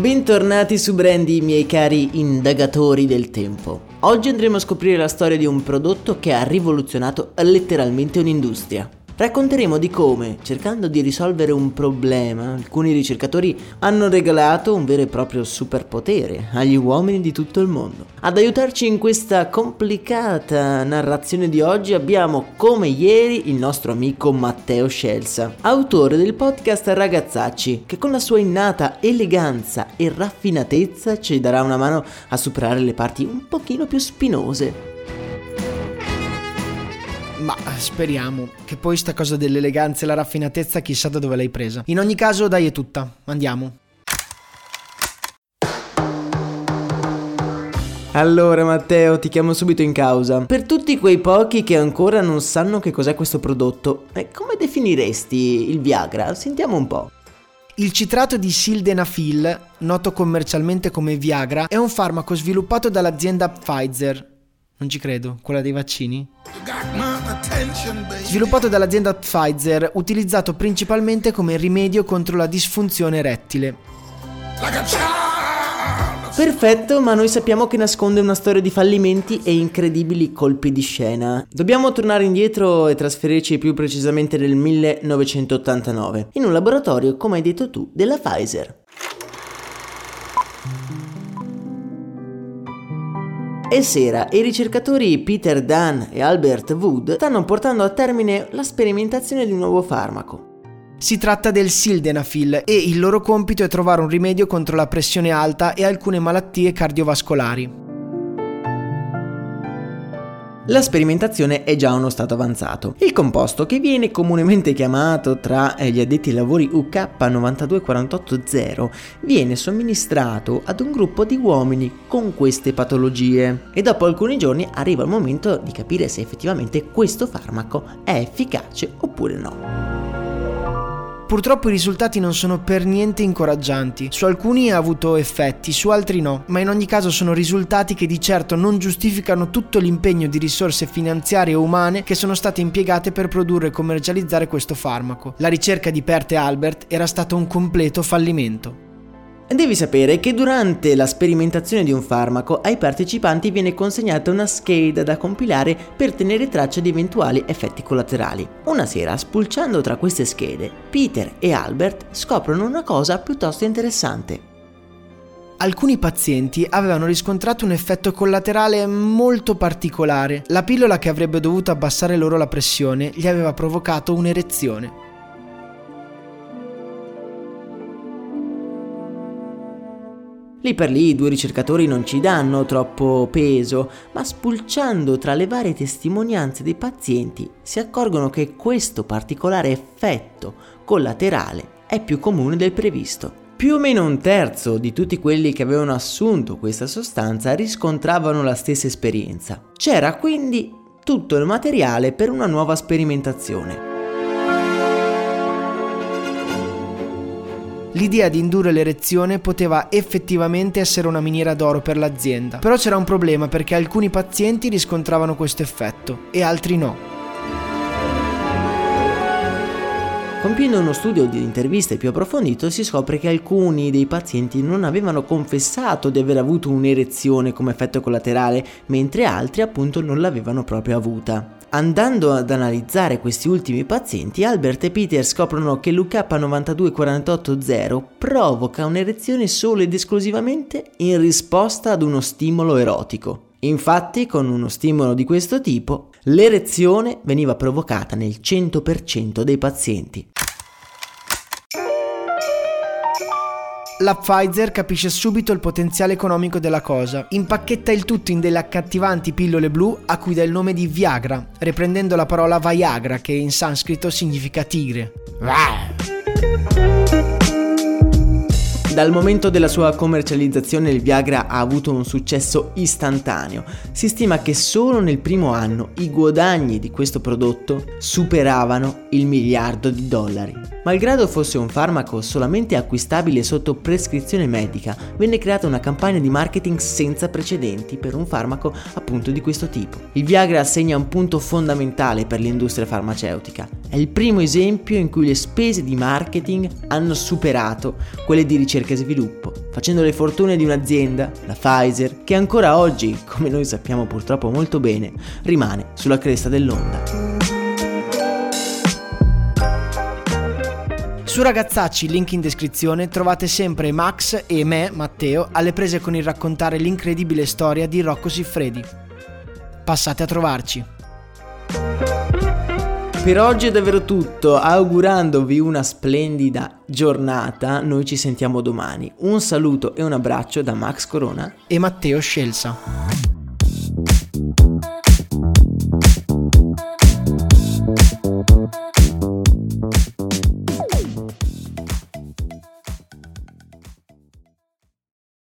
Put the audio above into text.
Bentornati su Brandy, miei cari indagatori del tempo. Oggi andremo a scoprire la storia di un prodotto che ha rivoluzionato letteralmente un'industria. Racconteremo di come, cercando di risolvere un problema, alcuni ricercatori hanno regalato un vero e proprio superpotere agli uomini di tutto il mondo. Ad aiutarci in questa complicata narrazione di oggi abbiamo, come ieri, il nostro amico Matteo Scelsa, autore del podcast Ragazzacci, che con la sua innata eleganza e raffinatezza ci darà una mano a superare le parti un pochino più spinose ma speriamo che poi sta cosa dell'eleganza e la raffinatezza chissà da dove l'hai presa. In ogni caso, dai, è tutta. Andiamo. Allora Matteo, ti chiamo subito in causa. Per tutti quei pochi che ancora non sanno che cos'è questo prodotto, eh, come definiresti il Viagra? Sentiamo un po'. Il citrato di sildenafil, noto commercialmente come Viagra, è un farmaco sviluppato dall'azienda Pfizer. Non ci credo, quella dei vaccini? Sviluppato dall'azienda Pfizer, utilizzato principalmente come rimedio contro la disfunzione erettile. Perfetto, ma noi sappiamo che nasconde una storia di fallimenti e incredibili colpi di scena. Dobbiamo tornare indietro e trasferirci più precisamente nel 1989, in un laboratorio, come hai detto tu, della Pfizer. È sera e i ricercatori Peter Dunn e Albert Wood stanno portando a termine la sperimentazione di un nuovo farmaco. Si tratta del sildenafil e il loro compito è trovare un rimedio contro la pressione alta e alcune malattie cardiovascolari. La sperimentazione è già uno stato avanzato. Il composto, che viene comunemente chiamato tra gli addetti ai lavori UK92480, viene somministrato ad un gruppo di uomini con queste patologie e dopo alcuni giorni arriva il momento di capire se effettivamente questo farmaco è efficace oppure no. Purtroppo i risultati non sono per niente incoraggianti. Su alcuni ha avuto effetti, su altri no, ma in ogni caso sono risultati che di certo non giustificano tutto l'impegno di risorse finanziarie e umane che sono state impiegate per produrre e commercializzare questo farmaco. La ricerca di Pert e Albert era stata un completo fallimento. Devi sapere che durante la sperimentazione di un farmaco ai partecipanti viene consegnata una scheda da compilare per tenere traccia di eventuali effetti collaterali. Una sera, spulciando tra queste schede, Peter e Albert scoprono una cosa piuttosto interessante. Alcuni pazienti avevano riscontrato un effetto collaterale molto particolare. La pillola che avrebbe dovuto abbassare loro la pressione gli aveva provocato un'erezione. Lì per lì i due ricercatori non ci danno troppo peso, ma spulciando tra le varie testimonianze dei pazienti si accorgono che questo particolare effetto collaterale è più comune del previsto. Più o meno un terzo di tutti quelli che avevano assunto questa sostanza riscontravano la stessa esperienza. C'era quindi tutto il materiale per una nuova sperimentazione. L'idea di indurre l'erezione poteva effettivamente essere una miniera d'oro per l'azienda, però c'era un problema perché alcuni pazienti riscontravano questo effetto e altri no. Compiendo uno studio di interviste più approfondito si scopre che alcuni dei pazienti non avevano confessato di aver avuto un'erezione come effetto collaterale, mentre altri appunto non l'avevano proprio avuta. Andando ad analizzare questi ultimi pazienti, Albert e Peter scoprono che l'UK92480 provoca un'erezione solo ed esclusivamente in risposta ad uno stimolo erotico. Infatti, con uno stimolo di questo tipo, l'erezione veniva provocata nel 100% dei pazienti. La Pfizer capisce subito il potenziale economico della cosa. Impacchetta il tutto in delle accattivanti pillole blu a cui dà il nome di Viagra, riprendendo la parola Viagra che in sanscrito significa tigre. Dal momento della sua commercializzazione il Viagra ha avuto un successo istantaneo. Si stima che solo nel primo anno i guadagni di questo prodotto superavano il miliardo di dollari. Malgrado fosse un farmaco solamente acquistabile sotto prescrizione medica, venne creata una campagna di marketing senza precedenti per un farmaco appunto di questo tipo. Il Viagra segna un punto fondamentale per l'industria farmaceutica. È il primo esempio in cui le spese di marketing hanno superato quelle di ricerca ricerca e sviluppo, facendo le fortune di un'azienda, la Pfizer, che ancora oggi, come noi sappiamo purtroppo molto bene, rimane sulla cresta dell'onda. Su Ragazzacci, link in descrizione, trovate sempre Max e me, Matteo, alle prese con il raccontare l'incredibile storia di Rocco Siffredi. Passate a trovarci. Per oggi è davvero tutto, augurandovi una splendida giornata, noi ci sentiamo domani. Un saluto e un abbraccio da Max Corona e Matteo Scelsa.